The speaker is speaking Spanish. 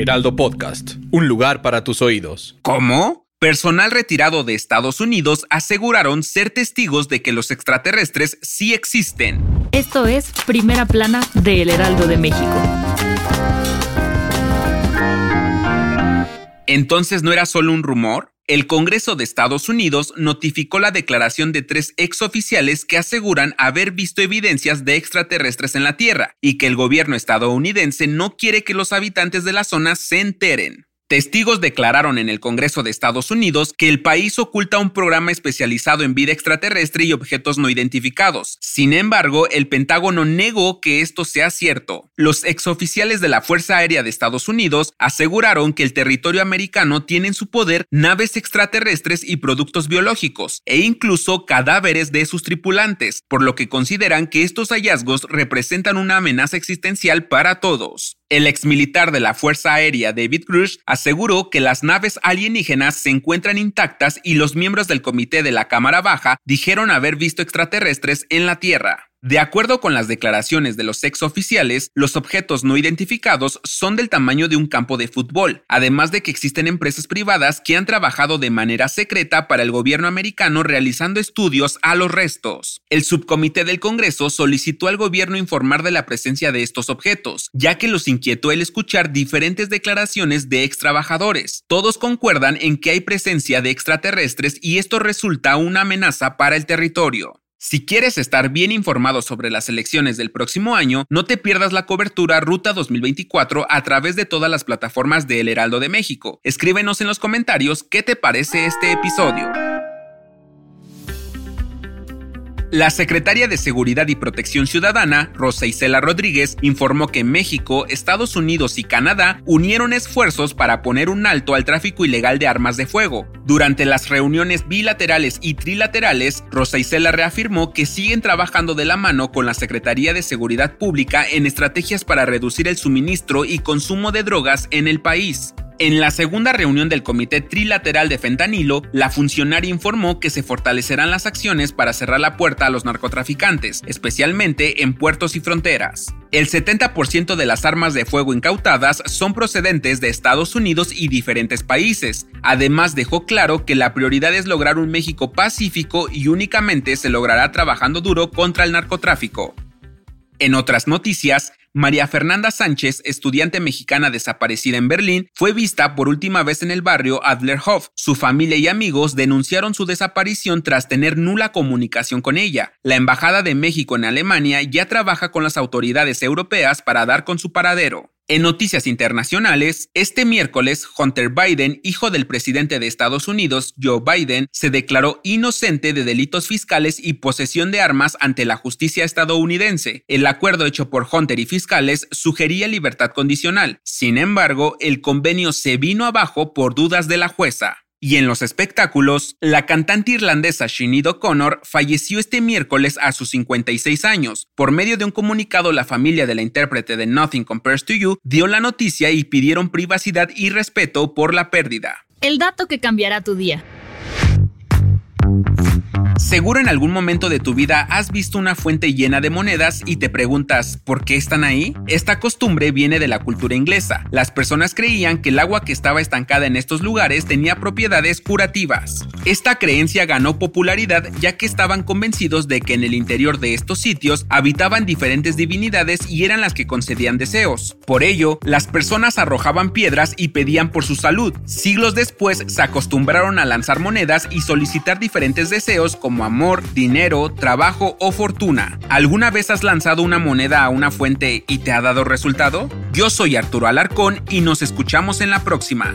Heraldo Podcast, un lugar para tus oídos. ¿Cómo? Personal retirado de Estados Unidos aseguraron ser testigos de que los extraterrestres sí existen. Esto es Primera Plana de El Heraldo de México. Entonces no era solo un rumor. El Congreso de Estados Unidos notificó la declaración de tres exoficiales que aseguran haber visto evidencias de extraterrestres en la Tierra y que el gobierno estadounidense no quiere que los habitantes de la zona se enteren. Testigos declararon en el Congreso de Estados Unidos que el país oculta un programa especializado en vida extraterrestre y objetos no identificados. Sin embargo, el Pentágono negó que esto sea cierto. Los exoficiales de la Fuerza Aérea de Estados Unidos aseguraron que el territorio americano tiene en su poder naves extraterrestres y productos biológicos, e incluso cadáveres de sus tripulantes, por lo que consideran que estos hallazgos representan una amenaza existencial para todos. El exmilitar de la Fuerza Aérea David Grush aseguró que las naves alienígenas se encuentran intactas y los miembros del comité de la Cámara Baja dijeron haber visto extraterrestres en la Tierra. De acuerdo con las declaraciones de los ex oficiales, los objetos no identificados son del tamaño de un campo de fútbol, además de que existen empresas privadas que han trabajado de manera secreta para el gobierno americano realizando estudios a los restos. El subcomité del Congreso solicitó al gobierno informar de la presencia de estos objetos, ya que los inquietó el escuchar diferentes declaraciones de ex trabajadores. Todos concuerdan en que hay presencia de extraterrestres y esto resulta una amenaza para el territorio. Si quieres estar bien informado sobre las elecciones del próximo año, no te pierdas la cobertura Ruta 2024 a través de todas las plataformas de El Heraldo de México. Escríbenos en los comentarios qué te parece este episodio. La secretaria de Seguridad y Protección Ciudadana, Rosa Isela Rodríguez, informó que México, Estados Unidos y Canadá unieron esfuerzos para poner un alto al tráfico ilegal de armas de fuego. Durante las reuniones bilaterales y trilaterales, Rosa Isela reafirmó que siguen trabajando de la mano con la Secretaría de Seguridad Pública en estrategias para reducir el suministro y consumo de drogas en el país. En la segunda reunión del Comité Trilateral de Fentanilo, la funcionaria informó que se fortalecerán las acciones para cerrar la puerta a los narcotraficantes, especialmente en puertos y fronteras. El 70% de las armas de fuego incautadas son procedentes de Estados Unidos y diferentes países. Además dejó claro que la prioridad es lograr un México pacífico y únicamente se logrará trabajando duro contra el narcotráfico. En otras noticias, María Fernanda Sánchez, estudiante mexicana desaparecida en Berlín, fue vista por última vez en el barrio Adlerhof. Su familia y amigos denunciaron su desaparición tras tener nula comunicación con ella. La Embajada de México en Alemania ya trabaja con las autoridades europeas para dar con su paradero. En noticias internacionales, este miércoles, Hunter Biden, hijo del presidente de Estados Unidos, Joe Biden, se declaró inocente de delitos fiscales y posesión de armas ante la justicia estadounidense. El acuerdo hecho por Hunter y fiscales sugería libertad condicional. Sin embargo, el convenio se vino abajo por dudas de la jueza. Y en los espectáculos, la cantante irlandesa Sinead O'Connor falleció este miércoles a sus 56 años. Por medio de un comunicado, la familia de la intérprete de Nothing Compares to You dio la noticia y pidieron privacidad y respeto por la pérdida. El dato que cambiará tu día. Seguro en algún momento de tu vida has visto una fuente llena de monedas y te preguntas, ¿por qué están ahí? Esta costumbre viene de la cultura inglesa. Las personas creían que el agua que estaba estancada en estos lugares tenía propiedades curativas. Esta creencia ganó popularidad ya que estaban convencidos de que en el interior de estos sitios habitaban diferentes divinidades y eran las que concedían deseos. Por ello, las personas arrojaban piedras y pedían por su salud. Siglos después se acostumbraron a lanzar monedas y solicitar diferentes deseos como amor, dinero, trabajo o fortuna. ¿Alguna vez has lanzado una moneda a una fuente y te ha dado resultado? Yo soy Arturo Alarcón y nos escuchamos en la próxima.